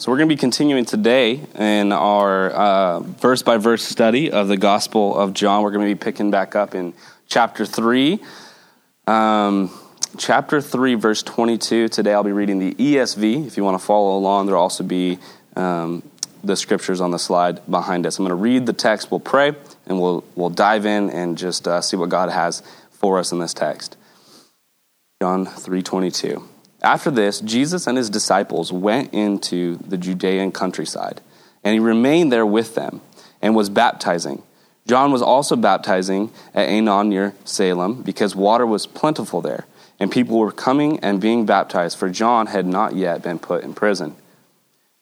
So, we're going to be continuing today in our verse by verse study of the Gospel of John. We're going to be picking back up in chapter 3. Um, chapter 3, verse 22. Today I'll be reading the ESV. If you want to follow along, there'll also be um, the scriptures on the slide behind us. I'm going to read the text, we'll pray, and we'll, we'll dive in and just uh, see what God has for us in this text. John 3:22. After this, Jesus and his disciples went into the Judean countryside, and he remained there with them and was baptizing. John was also baptizing at Aenon near Salem because water was plentiful there, and people were coming and being baptized, for John had not yet been put in prison.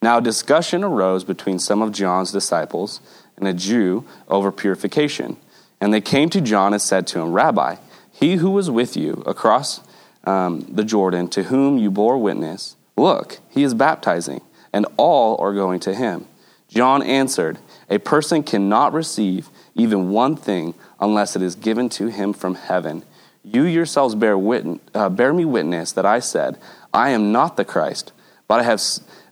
Now, a discussion arose between some of John's disciples and a Jew over purification. And they came to John and said to him, Rabbi, he who was with you across um, the Jordan, to whom you bore witness, look, he is baptizing, and all are going to him. John answered, A person cannot receive even one thing unless it is given to him from heaven. You yourselves bear, witness, uh, bear me witness that I said, I am not the Christ, but I have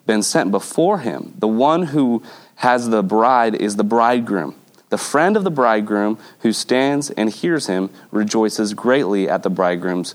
been sent before him. The one who has the bride is the bridegroom. The friend of the bridegroom who stands and hears him rejoices greatly at the bridegroom's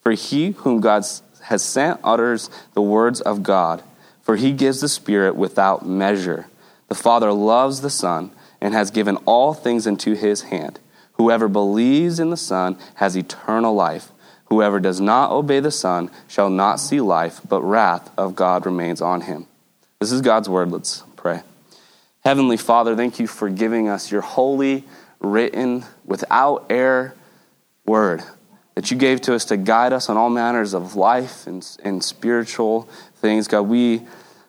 For he whom God has sent utters the words of God, for he gives the Spirit without measure. The Father loves the Son and has given all things into his hand. Whoever believes in the Son has eternal life. Whoever does not obey the Son shall not see life, but wrath of God remains on him. This is God's word. Let's pray. Heavenly Father, thank you for giving us your holy, written, without error word that you gave to us to guide us on all manners of life and, and spiritual things. God, we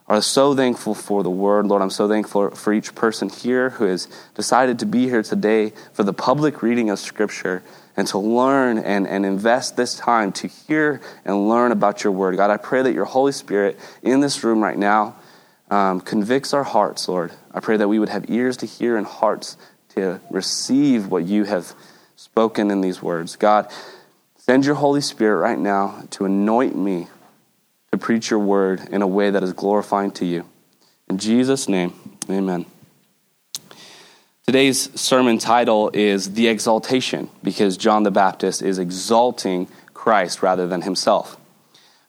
are so thankful for the word. Lord, I'm so thankful for each person here who has decided to be here today for the public reading of Scripture and to learn and, and invest this time to hear and learn about your word. God, I pray that your Holy Spirit in this room right now um, convicts our hearts, Lord. I pray that we would have ears to hear and hearts to receive what you have spoken in these words. God, send your Holy Spirit right now to anoint me to preach your word in a way that is glorifying to you. In Jesus' name, amen. Today's sermon title is The Exaltation because John the Baptist is exalting Christ rather than himself.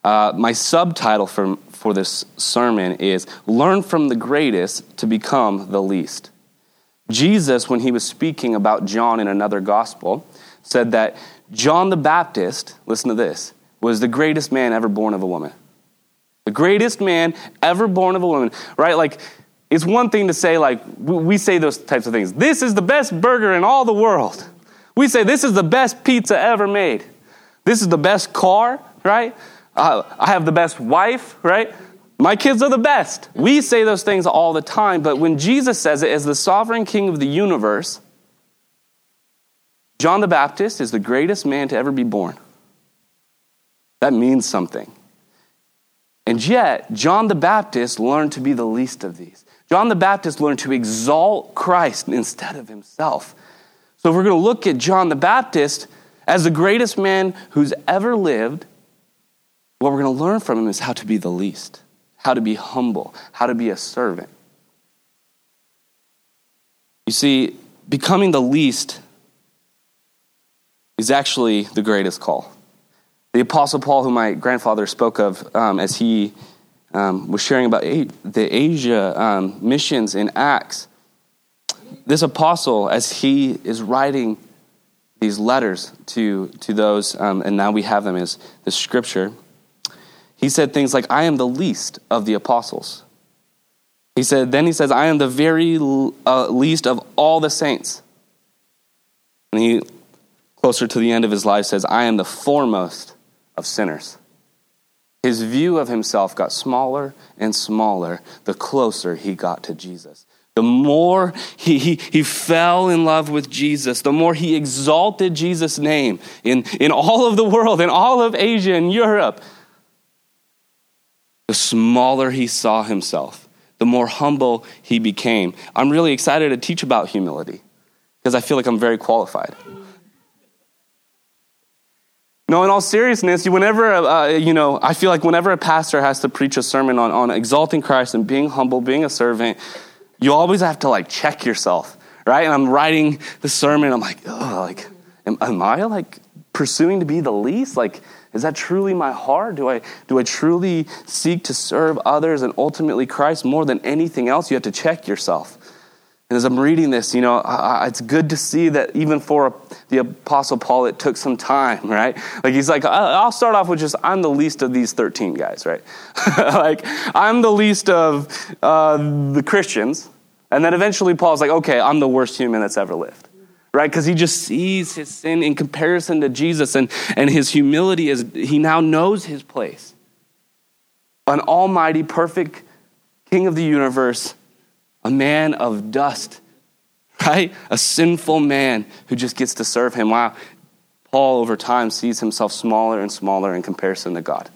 Uh, my subtitle for, for this sermon is Learn from the Greatest to Become the Least. Jesus, when he was speaking about John in another gospel, said that John the Baptist, listen to this, was the greatest man ever born of a woman. The greatest man ever born of a woman, right? Like, it's one thing to say, like, we say those types of things. This is the best burger in all the world. We say, this is the best pizza ever made. This is the best car, right? Uh, I have the best wife, right? My kids are the best. We say those things all the time, but when Jesus says it as the sovereign king of the universe, John the Baptist is the greatest man to ever be born. That means something. And yet, John the Baptist learned to be the least of these. John the Baptist learned to exalt Christ instead of himself. So, if we're going to look at John the Baptist as the greatest man who's ever lived, what we're going to learn from him is how to be the least, how to be humble, how to be a servant. You see, becoming the least is actually the greatest call. The Apostle Paul, who my grandfather spoke of um, as he um, was sharing about the Asia um, missions in Acts, this apostle, as he is writing these letters to, to those, um, and now we have them as the scripture, he said things like, I am the least of the apostles. He said, then he says, I am the very uh, least of all the saints. And he, closer to the end of his life, says, I am the foremost of sinners. His view of himself got smaller and smaller the closer he got to Jesus. The more he, he, he fell in love with Jesus, the more he exalted Jesus' name in, in all of the world, in all of Asia and Europe, the smaller he saw himself, the more humble he became. I'm really excited to teach about humility because I feel like I'm very qualified. No, in all seriousness, whenever, uh, you know, I feel like whenever a pastor has to preach a sermon on, on exalting Christ and being humble, being a servant, you always have to like check yourself, right? And I'm writing the sermon, I'm like, oh, like, am, am I like pursuing to be the least? Like, is that truly my heart? Do I, do I truly seek to serve others and ultimately Christ more than anything else? You have to check yourself. And as I'm reading this, you know, it's good to see that even for the Apostle Paul, it took some time, right? Like he's like, I'll start off with just, I'm the least of these 13 guys, right? like, I'm the least of uh, the Christians. And then eventually Paul's like, okay, I'm the worst human that's ever lived, right? Because he just sees his sin in comparison to Jesus, and, and his humility is he now knows his place. An almighty, perfect king of the universe a man of dust, right? A sinful man who just gets to serve him. Wow. Paul, over time, sees himself smaller and smaller in comparison to God.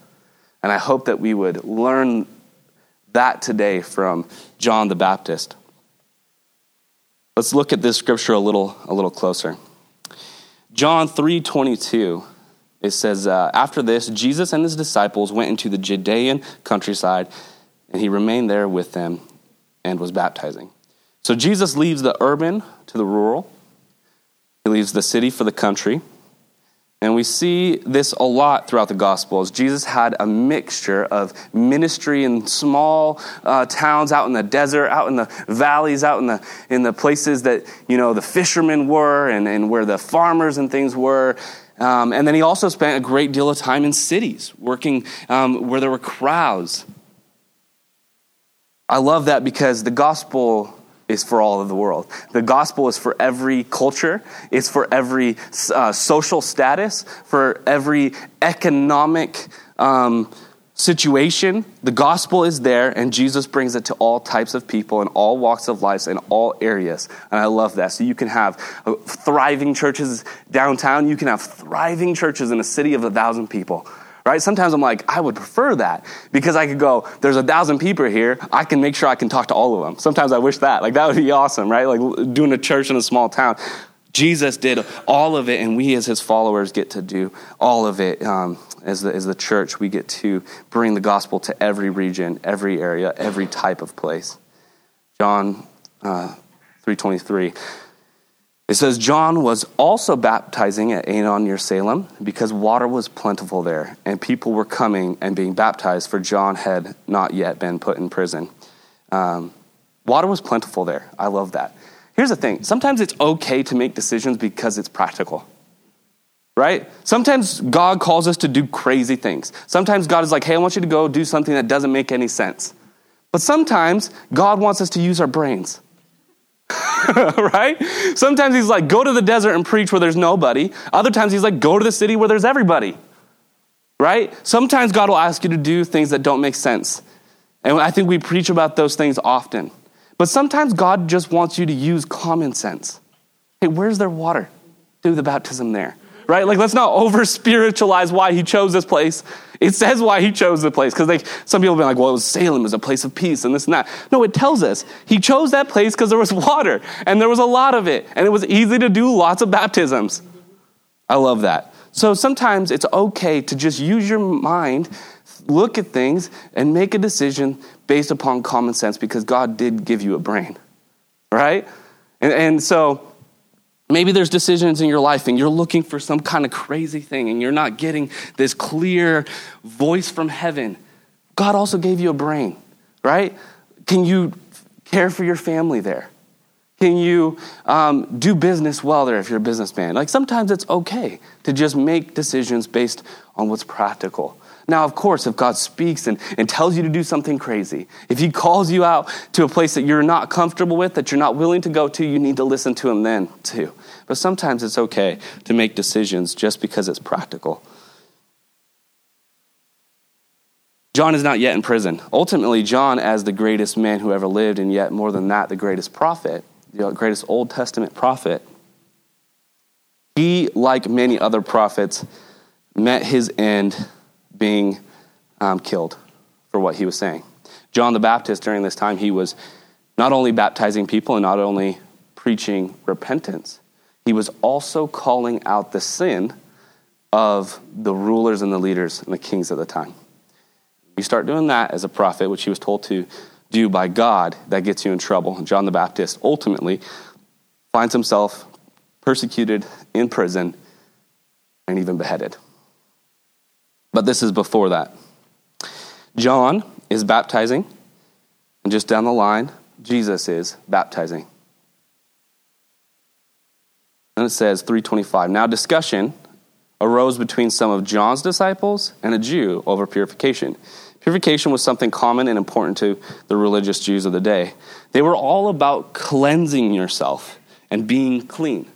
And I hope that we would learn that today from John the Baptist. Let's look at this scripture a little, a little closer. John 3:22 it says uh, after this Jesus and his disciples went into the Judean countryside and he remained there with them and was baptizing. So Jesus leaves the urban to the rural, he leaves the city for the country. And we see this a lot throughout the Gospels. Jesus had a mixture of ministry in small uh, towns out in the desert, out in the valleys, out in the, in the places that, you know, the fishermen were and, and where the farmers and things were. Um, and then he also spent a great deal of time in cities, working um, where there were crowds. I love that because the gospel is for all of the world. The gospel is for every culture, it's for every uh, social status, for every economic um, situation. The gospel is there, and Jesus brings it to all types of people in all walks of life in all areas. And I love that. So you can have uh, thriving churches downtown, you can have thriving churches in a city of a thousand people right? Sometimes I'm like, I would prefer that because I could go, there's a thousand people here. I can make sure I can talk to all of them. Sometimes I wish that. Like, that would be awesome, right? Like doing a church in a small town. Jesus did all of it, and we as his followers get to do all of it. Um, as, the, as the church, we get to bring the gospel to every region, every area, every type of place. John uh, 3.23 it says John was also baptizing at Aenon near Salem because water was plentiful there, and people were coming and being baptized, for John had not yet been put in prison. Um, water was plentiful there. I love that. Here's the thing sometimes it's okay to make decisions because it's practical. Right? Sometimes God calls us to do crazy things. Sometimes God is like, hey, I want you to go do something that doesn't make any sense. But sometimes God wants us to use our brains. right? Sometimes he's like, go to the desert and preach where there's nobody. Other times he's like, go to the city where there's everybody. Right? Sometimes God will ask you to do things that don't make sense. And I think we preach about those things often. But sometimes God just wants you to use common sense. Hey, where's their water? Do the baptism there right? Like, let's not over spiritualize why he chose this place. It says why he chose the place because like some people have been like, well, it was Salem, it was a place of peace and this and that. No, it tells us he chose that place because there was water and there was a lot of it, and it was easy to do lots of baptisms. I love that. So sometimes it's okay to just use your mind, look at things, and make a decision based upon common sense because God did give you a brain, right? And, and so Maybe there's decisions in your life and you're looking for some kind of crazy thing and you're not getting this clear voice from heaven. God also gave you a brain, right? Can you care for your family there? Can you um, do business well there if you're a businessman? Like sometimes it's okay to just make decisions based on what's practical. Now, of course, if God speaks and, and tells you to do something crazy, if He calls you out to a place that you're not comfortable with, that you're not willing to go to, you need to listen to Him then, too. But sometimes it's okay to make decisions just because it's practical. John is not yet in prison. Ultimately, John, as the greatest man who ever lived, and yet more than that, the greatest prophet, the greatest Old Testament prophet, he, like many other prophets, met his end being um, killed for what he was saying. John the Baptist, during this time, he was not only baptizing people and not only preaching repentance, he was also calling out the sin of the rulers and the leaders and the kings of the time. You start doing that as a prophet, which he was told to do by God, that gets you in trouble. John the Baptist ultimately finds himself persecuted in prison and even beheaded. But this is before that. John is baptizing, and just down the line, Jesus is baptizing. And it says 325. Now discussion arose between some of John's disciples and a Jew over purification. Purification was something common and important to the religious Jews of the day. They were all about cleansing yourself and being clean.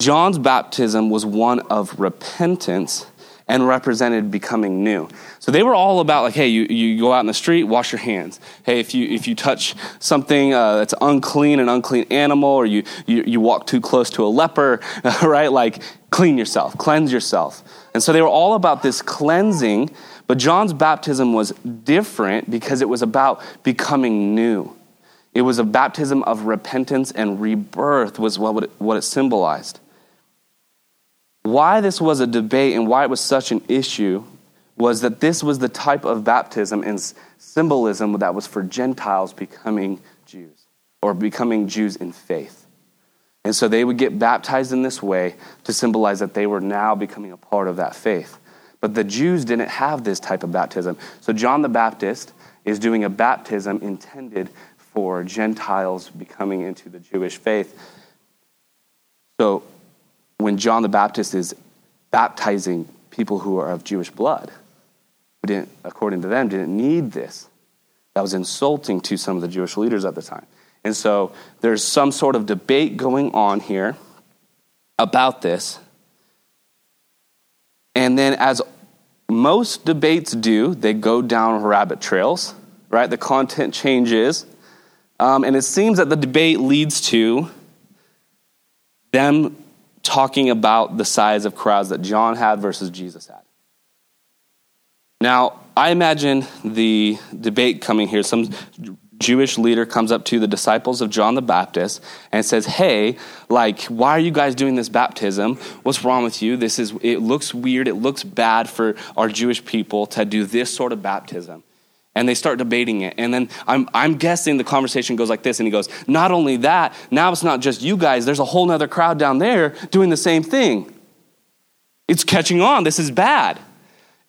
John's baptism was one of repentance and represented becoming new. So they were all about like, hey, you, you go out in the street, wash your hands. Hey, if you if you touch something uh, that's unclean, an unclean animal, or you, you you walk too close to a leper, right? Like, clean yourself, cleanse yourself. And so they were all about this cleansing but John's baptism was different because it was about becoming new. It was a baptism of repentance and rebirth, was what it, what it symbolized. Why this was a debate and why it was such an issue was that this was the type of baptism and symbolism that was for Gentiles becoming Jews or becoming Jews in faith. And so they would get baptized in this way to symbolize that they were now becoming a part of that faith. But the Jews didn't have this type of baptism. So John the Baptist is doing a baptism intended for Gentiles becoming into the Jewish faith. So when John the Baptist is baptizing people who are of Jewish blood, who didn't, according to them, didn't need this, that was insulting to some of the Jewish leaders at the time. And so there's some sort of debate going on here about this. And then, as most debates do, they go down rabbit trails, right? The content changes. Um, and it seems that the debate leads to them talking about the size of crowds that John had versus Jesus had. Now, I imagine the debate coming here. Some Jewish leader comes up to the disciples of John the Baptist and says, "Hey, like why are you guys doing this baptism? What's wrong with you? This is it looks weird. It looks bad for our Jewish people to do this sort of baptism." And they start debating it. And then I'm, I'm guessing the conversation goes like this. And he goes, Not only that, now it's not just you guys, there's a whole other crowd down there doing the same thing. It's catching on. This is bad.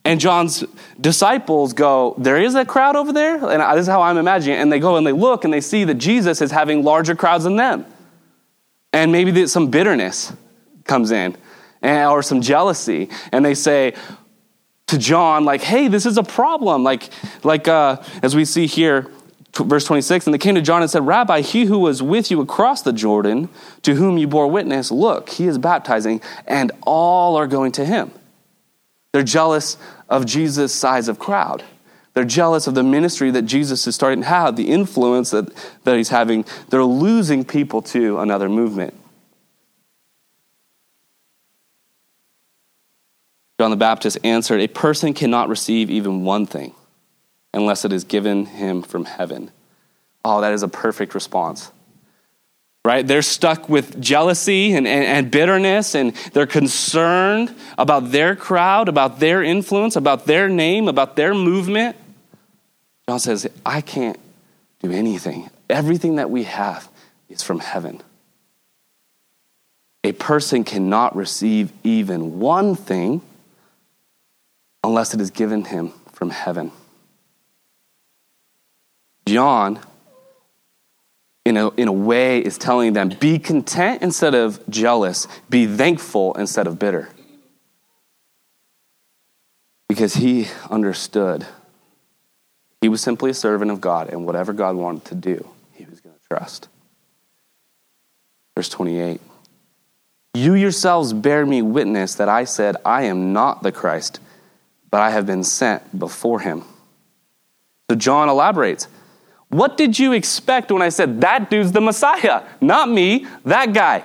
And John's disciples go, There is a crowd over there? And this is how I'm imagining it. And they go and they look and they see that Jesus is having larger crowds than them. And maybe some bitterness comes in or some jealousy. And they say to John, like, hey, this is a problem. Like, like uh, as we see here, verse 26 and they came to john and said rabbi he who was with you across the jordan to whom you bore witness look he is baptizing and all are going to him they're jealous of Jesus' size of crowd. They're jealous of the ministry that Jesus is starting to have, the influence that, that he's having. They're losing people to another movement. John the Baptist answered, A person cannot receive even one thing unless it is given him from heaven. Oh, that is a perfect response right? They're stuck with jealousy and, and, and, bitterness, and they're concerned about their crowd, about their influence, about their name, about their movement. John says, I can't do anything. Everything that we have is from heaven. A person cannot receive even one thing unless it is given him from heaven. John in a, in a way is telling them be content instead of jealous, be thankful instead of bitter. Because he understood he was simply a servant of God, and whatever God wanted to do, he was going to trust. Verse 28 You yourselves bear me witness that I said, I am not the Christ, but I have been sent before him. So John elaborates. What did you expect when I said that dude's the Messiah? Not me, that guy.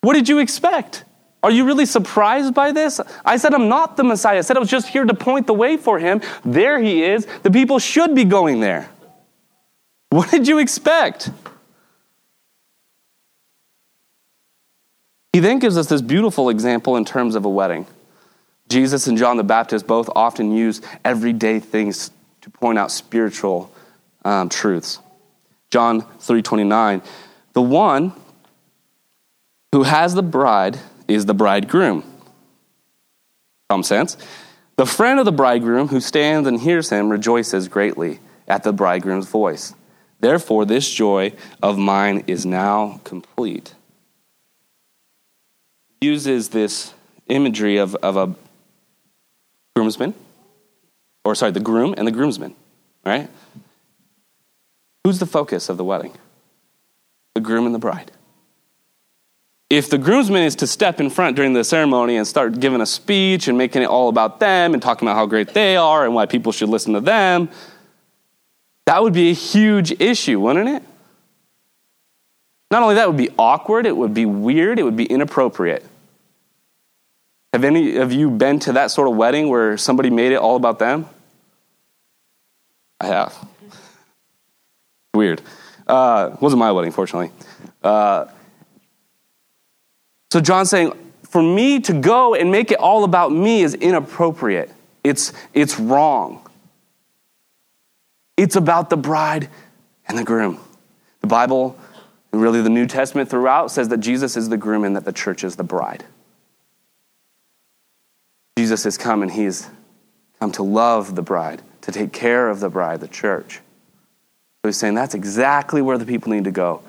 What did you expect? Are you really surprised by this? I said I'm not the Messiah. I said I was just here to point the way for him. There he is. The people should be going there. What did you expect? He then gives us this beautiful example in terms of a wedding. Jesus and John the Baptist both often use everyday things to point out spiritual um, truths. John 3:29, the one who has the bride is the bridegroom. Some sense. The friend of the bridegroom who stands and hears him rejoices greatly at the bridegroom's voice. Therefore, this joy of mine is now complete. Uses this imagery of, of a groomsman, or sorry, the groom and the groomsman, right? Who's the focus of the wedding? The groom and the bride. If the groomsman is to step in front during the ceremony and start giving a speech and making it all about them and talking about how great they are and why people should listen to them, that would be a huge issue, wouldn't it? Not only that, it would be awkward, it would be weird, it would be inappropriate. Have any of you been to that sort of wedding where somebody made it all about them? I have. Weird. Uh, wasn't my wedding, fortunately. Uh, so John's saying, for me to go and make it all about me is inappropriate. It's, it's wrong. It's about the bride and the groom. The Bible, and really the New Testament throughout, says that Jesus is the groom and that the church is the bride. Jesus has come and he's come to love the bride, to take care of the bride, the church. So he's saying that's exactly where the people need to go.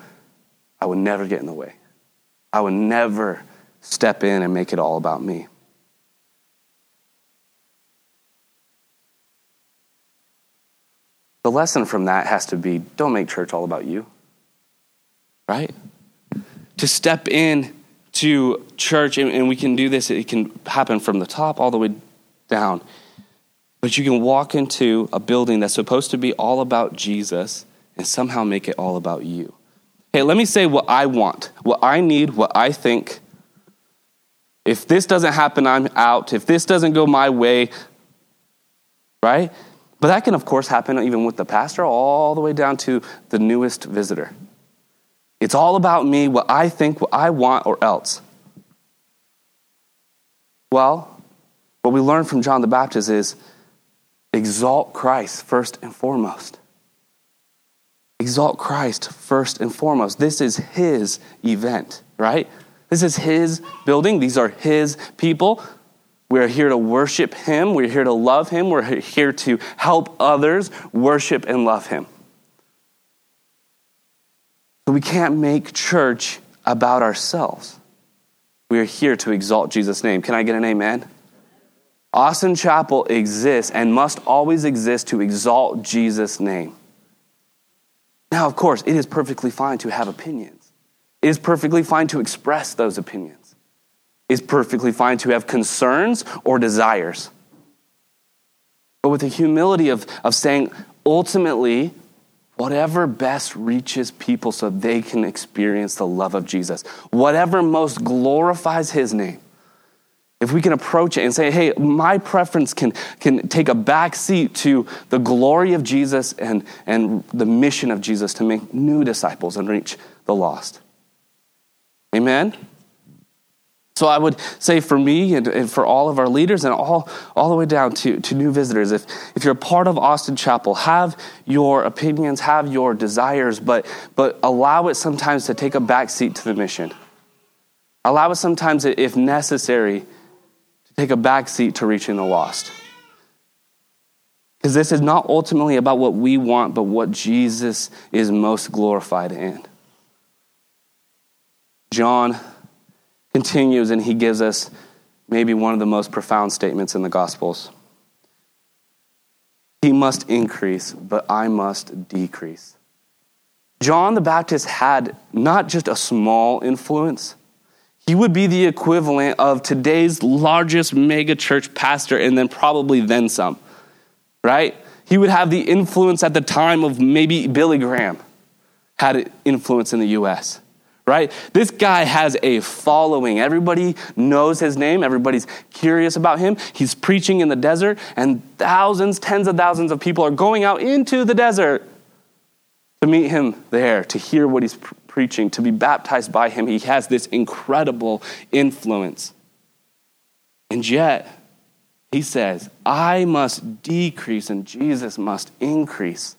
I would never get in the way. I would never step in and make it all about me. The lesson from that has to be don't make church all about you. Right? To step in to church, and, and we can do this, it can happen from the top all the way down. But you can walk into a building that's supposed to be all about Jesus and somehow make it all about you. Hey, let me say what I want, what I need, what I think. If this doesn't happen, I'm out. If this doesn't go my way, right? But that can, of course, happen even with the pastor, all the way down to the newest visitor. It's all about me, what I think, what I want, or else. Well, what we learn from John the Baptist is exalt Christ first and foremost. Exalt Christ first and foremost. This is his event, right? This is his building. These are his people. We're here to worship him. We're here to love him. We're here to help others worship and love him. So we can't make church about ourselves. We are here to exalt Jesus' name. Can I get an amen? Austin Chapel exists and must always exist to exalt Jesus' name. Now, of course, it is perfectly fine to have opinions. It is perfectly fine to express those opinions. It is perfectly fine to have concerns or desires. But with the humility of, of saying, ultimately, whatever best reaches people so they can experience the love of Jesus, whatever most glorifies his name. If we can approach it and say, hey, my preference can, can take a back seat to the glory of Jesus and, and the mission of Jesus to make new disciples and reach the lost. Amen? So I would say for me and, and, for all of our leaders and all, all the way down to, to new visitors, if, if you're a part of Austin Chapel, have your opinions, have your desires, but, but allow it sometimes to take a back seat to the mission. Allow it sometimes, if necessary, to take a back seat to reaching the lost. Because this is not ultimately about what we want, but what Jesus is most glorified in. John continues and he gives us maybe one of the most profound statements in the Gospels. He must increase, but I must decrease. John the Baptist had not just a small influence, He would be the equivalent of today's largest mega church pastor and then probably then some, right? He would have the influence at the time of maybe Billy Graham had influence in the US, right? This guy has a following. Everybody knows his name, everybody's curious about him. He's preaching in the desert, and thousands, tens of thousands of people are going out into the desert to meet him there, to hear what he's preaching, to be baptized by him. He has this incredible influence. And yet, he says, I must decrease and Jesus must increase.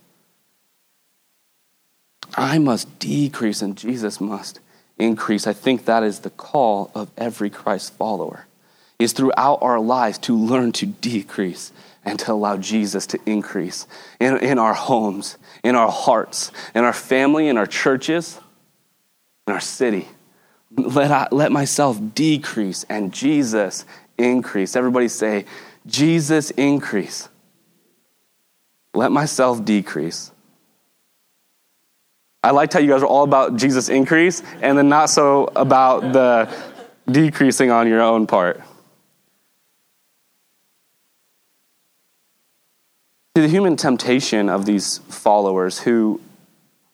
I must decrease and Jesus must increase. I think that is the call of every Christ follower. Is throughout our lives to learn to decrease and to allow Jesus to increase in, in our homes, in our hearts, in our family, in our churches, in our city. Let, I, let myself decrease and Jesus increase. Everybody say, Jesus increase. Let myself decrease. I liked how you guys are all about Jesus increase and then not so about the decreasing on your own part. See, the human temptation of these followers who,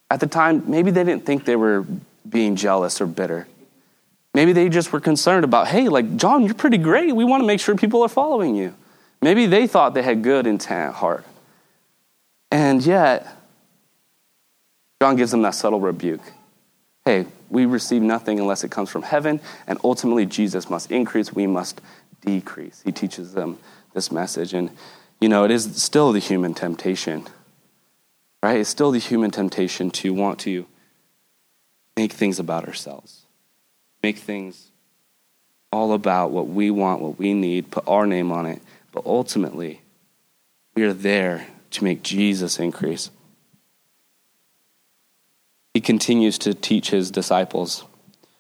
at the time, maybe they didn't think they were being jealous or bitter. Maybe they just were concerned about, hey, like, John, you're pretty great. We want to make sure people are following you. Maybe they thought they had good intent heart. And yet, John gives them that subtle rebuke. Hey, we receive nothing unless it comes from heaven, and ultimately Jesus must increase, we must decrease. He teaches them this message. And, you know, it is still the human temptation, right? It's still the human temptation to want to make things about ourselves, make things all about what we want, what we need, put our name on it. But ultimately, we are there to make Jesus increase. He continues to teach his disciples.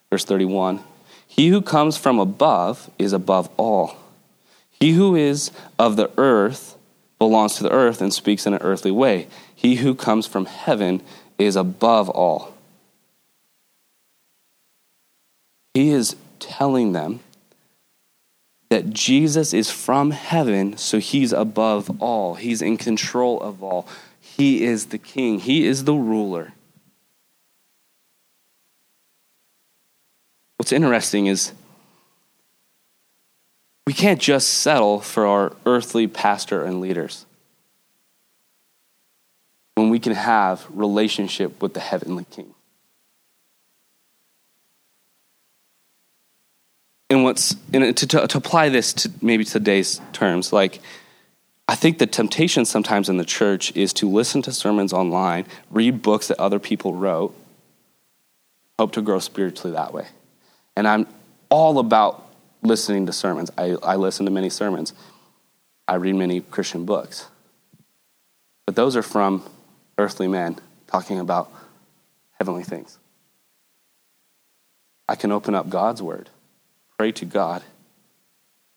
Verse 31 He who comes from above is above all. He who is of the earth belongs to the earth and speaks in an earthly way. He who comes from heaven is above all. He is telling them that Jesus is from heaven, so he's above all. He's in control of all. He is the king, he is the ruler. What's interesting is we can't just settle for our earthly pastor and leaders when we can have relationship with the heavenly king. and what's and to, to, to apply this to maybe today's terms, like I think the temptation sometimes in the church is to listen to sermons online, read books that other people wrote, hope to grow spiritually that way. And I'm all about listening to sermons. I, I listen to many sermons. I read many Christian books. But those are from earthly men talking about heavenly things. I can open up God's word pray to God,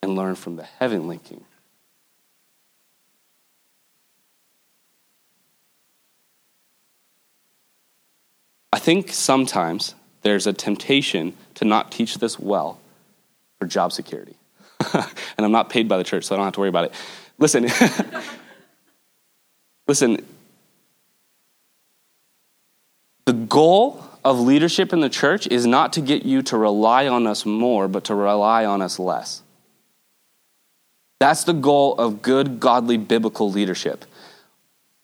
and learn from the heavenly King. I think sometimes there's a temptation to not teach this well for job security. and I'm not paid by the church, so I don't have to worry about it. Listen, listen, the goal of leadership in the church is not to get you to rely on us more, but to rely on us less. That's the goal of good, godly, biblical leadership.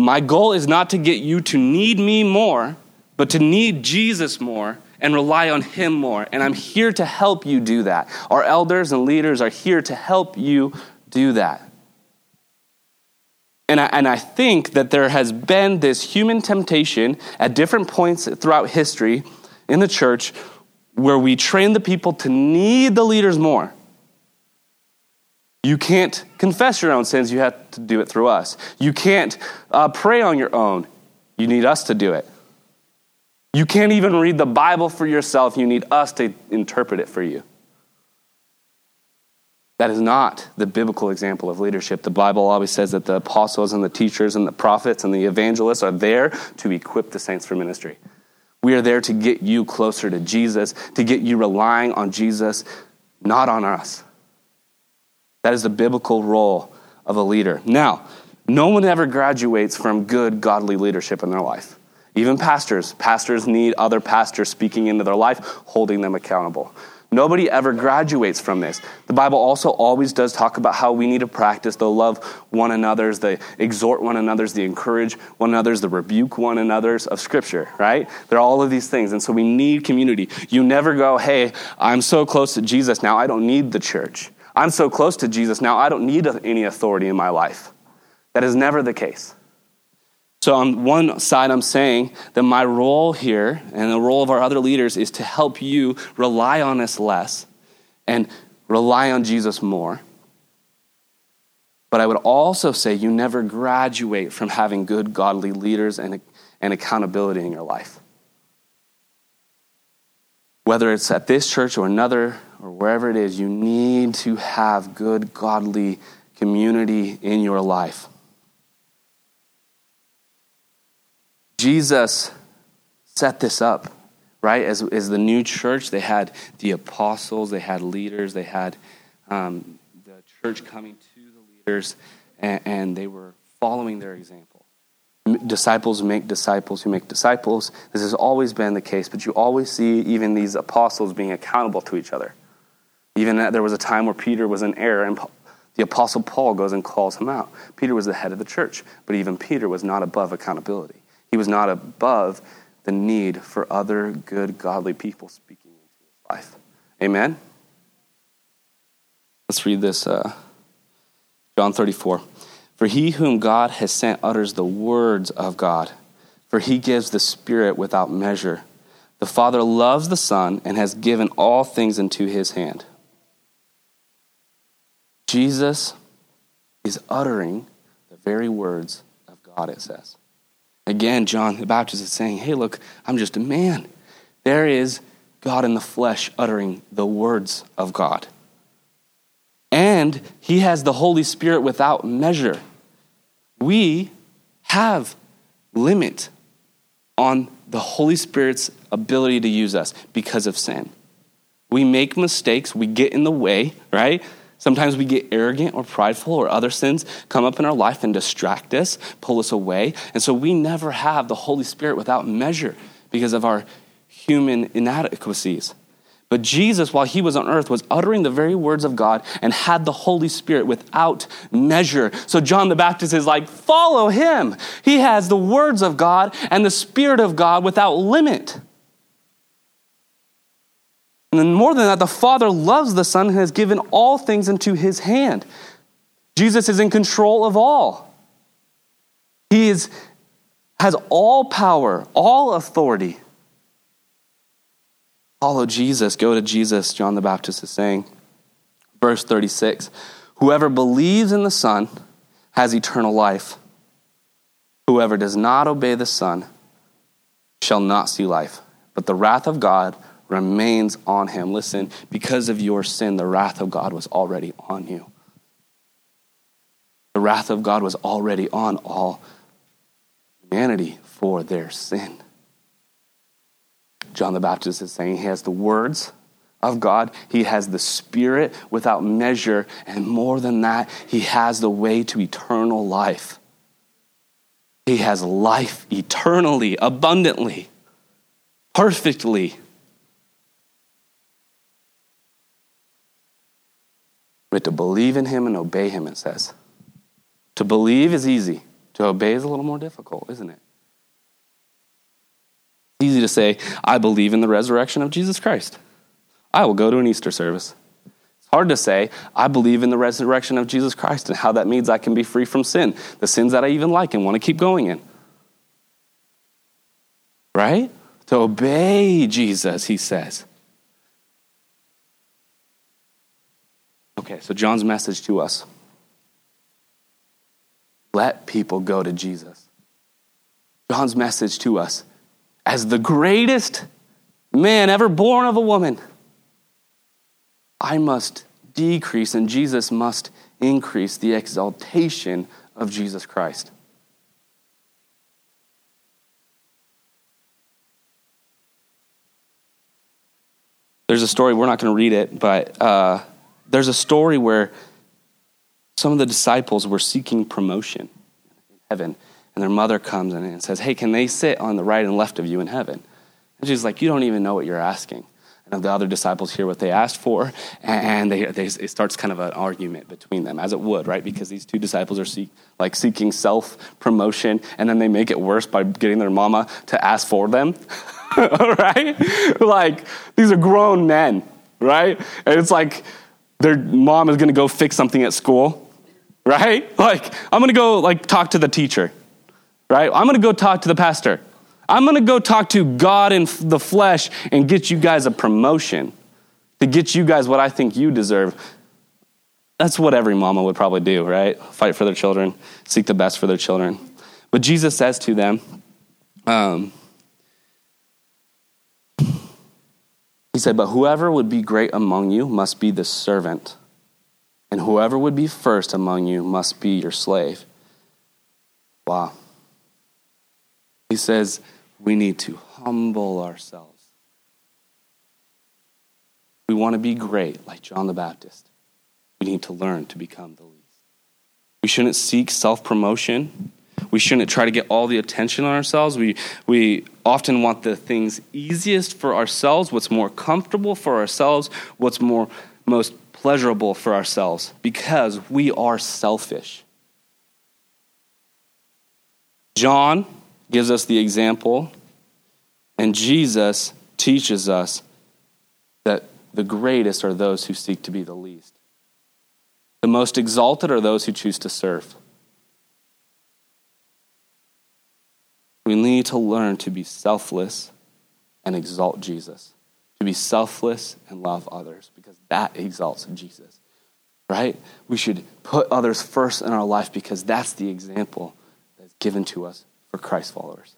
My goal is not to get you to need me more, but to need Jesus more and rely on Him more. And I'm here to help you do that. Our elders and leaders are here to help you do that. And I, and I think that there has been this human temptation at different points throughout history in the church where we train the people to need the leaders more. You can't confess your own sins, you have to do it through us. You can't uh, pray on your own, you need us to do it. You can't even read the Bible for yourself, you need us to interpret it for you. That is not the biblical example of leadership. The Bible always says that the apostles and the teachers and the prophets and the evangelists are there to equip the saints for ministry. We are there to get you closer to Jesus, to get you relying on Jesus, not on us. That is the biblical role of a leader. Now, no one ever graduates from good, godly leadership in their life. Even pastors. Pastors need other pastors speaking into their life, holding them accountable. Nobody ever graduates from this. The Bible also always does talk about how we need to practice the love one another's, the exhort one another's, the encourage one another's, the rebuke one another's of Scripture, right? There are all of these things. And so we need community. You never go, hey, I'm so close to Jesus now, I don't need the church. I'm so close to Jesus now, I don't need any authority in my life. That is never the case. So, on one side, I'm saying that my role here and the role of our other leaders is to help you rely on us less and rely on Jesus more. But I would also say you never graduate from having good, godly leaders and, and accountability in your life. Whether it's at this church or another or wherever it is, you need to have good, godly community in your life. Jesus set this up, right? As, as the new church, they had the apostles, they had leaders, they had um, the church coming to the leaders, and, and they were following their example. Disciples make disciples who make disciples. This has always been the case, but you always see even these apostles being accountable to each other. Even there was a time where Peter was in error, and the apostle Paul goes and calls him out. Peter was the head of the church, but even Peter was not above accountability. He was not above the need for other good, godly people speaking into his life. Amen? Let's read this. Uh, John 34. For he whom God has sent utters the words of God, for he gives the Spirit without measure. The Father loves the Son and has given all things into his hand. Jesus is uttering the very words of God, it says. Again, John the Baptist is saying, Hey, look, I'm just a man. There is God in the flesh uttering the words of God. And he has the Holy Spirit without measure. We have limit on the Holy Spirit's ability to use us because of sin. We make mistakes, we get in the way, right? Sometimes we get arrogant or prideful, or other sins come up in our life and distract us, pull us away. And so we never have the Holy Spirit without measure because of our human inadequacies. But Jesus, while he was on earth, was uttering the very words of God and had the Holy Spirit without measure. So John the Baptist is like, follow him. He has the words of God and the Spirit of God without limit. And then more than that, the Father loves the Son and has given all things into his hand. Jesus is in control of all. He is, has all power, all authority. Follow Jesus, go to Jesus, John the Baptist is saying. Verse 36 Whoever believes in the Son has eternal life. Whoever does not obey the Son shall not see life, but the wrath of God remains on him. Listen, because of your sin, the wrath of God was already on you. The wrath of God was already on all humanity for their sin. John the Baptist is saying he has the words of God, he has the Spirit without measure, and more than that, he has the way to eternal life. He has life eternally, abundantly, perfectly. But to believe in him and obey him, it says. To believe is easy, to obey is a little more difficult, isn't it? It's easy to say, I believe in the resurrection of Jesus Christ. I will go to an Easter service. It's hard to say, I believe in the resurrection of Jesus Christ and how that means I can be free from sin, the sins that I even like and want to keep going in. Right? To obey Jesus, he says. Okay, so John's message to us let people go to Jesus. John's message to us as the greatest man ever born of a woman, I must decrease and Jesus must increase the exaltation of Jesus Christ. there's a story, we're not going to read it, but uh, there's a story where some of the disciples were seeking promotion in heaven, and their mother comes in and says, Hey, can they sit on the right and left of you in heaven? And she's like, You don't even know what you're asking. And the other disciples hear what they asked for, and they, they, it starts kind of an argument between them, as it would, right? Because these two disciples are seek, like seeking self promotion, and then they make it worse by getting their mama to ask for them, right? Like these are grown men, right? And it's like their mom is going to go fix something at school, right? Like I'm going to go like talk to the teacher, right? I'm going to go talk to the pastor. I'm going to go talk to God in the flesh and get you guys a promotion to get you guys what I think you deserve. That's what every mama would probably do, right? Fight for their children, seek the best for their children. But Jesus says to them, um, He said, But whoever would be great among you must be the servant, and whoever would be first among you must be your slave. Wow. He says, we need to humble ourselves. We want to be great, like John the Baptist. We need to learn to become the least. We shouldn't seek self promotion. We shouldn't try to get all the attention on ourselves. We, we often want the things easiest for ourselves, what's more comfortable for ourselves, what's more most pleasurable for ourselves, because we are selfish. John gives us the example, and Jesus teaches us that the greatest are those who seek to be the least. The most exalted are those who choose to serve. We need to learn to be selfless and exalt Jesus, to be selfless and love others, because that exalts Jesus, right? We should put others first in our life because that's the example that's given to us for Christ followers.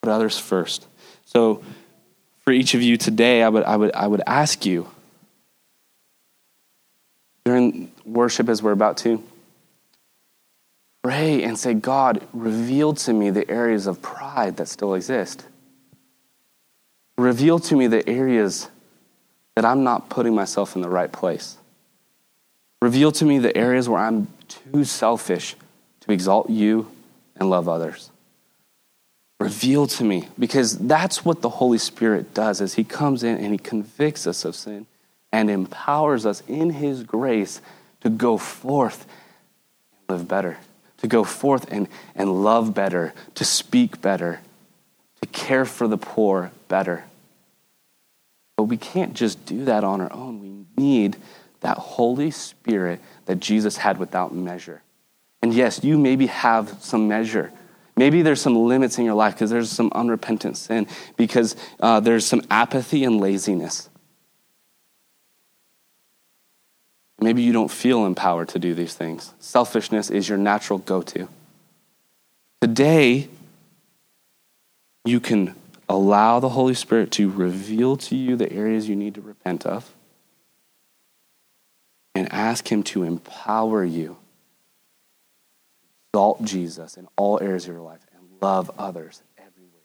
Put others first. So, for each of you today, I would, I would, I would ask you during worship as we're about to pray and say, God, reveal to me the areas of pride that still exist. Reveal to me the areas that I'm not putting myself in the right place. Reveal to me the areas where I'm too selfish to exalt you and love others. Reveal to me, because that's what the Holy Spirit does as He comes in and He convicts us of sin and empowers us in His grace to go forth and live better, to go forth and, and love better, to speak better, to care for the poor better. But we can't just do that on our own. We need that Holy Spirit that Jesus had without measure. And yes, you maybe have some measure. Maybe there's some limits in your life because there's some unrepentant sin, because uh, there's some apathy and laziness. Maybe you don't feel empowered to do these things. Selfishness is your natural go to. Today, you can allow the Holy Spirit to reveal to you the areas you need to repent of and ask Him to empower you exalt Jesus in all areas of your life and love others everywhere.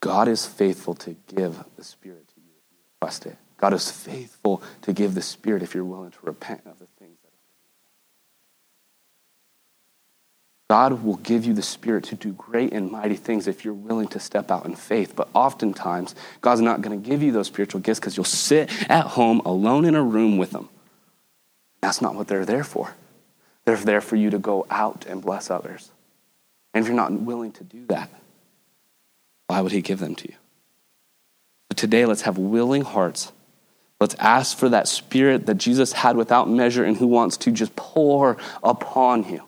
God is faithful to give the Spirit to you if you request it. God is faithful to give the Spirit if you're willing to repent of the things that. God will give you the Spirit to do great and mighty things if you're willing to step out in faith. But oftentimes, God's not going to give you those spiritual gifts because you'll sit at home alone in a room with them. That's not what they're there for. They're there for you to go out and bless others. And if you're not willing to do that, why would He give them to you? But today, let's have willing hearts. Let's ask for that spirit that Jesus had without measure and who wants to just pour upon you.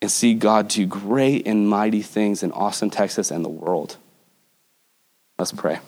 And see God do great and mighty things in Austin, Texas, and the world. Let's pray.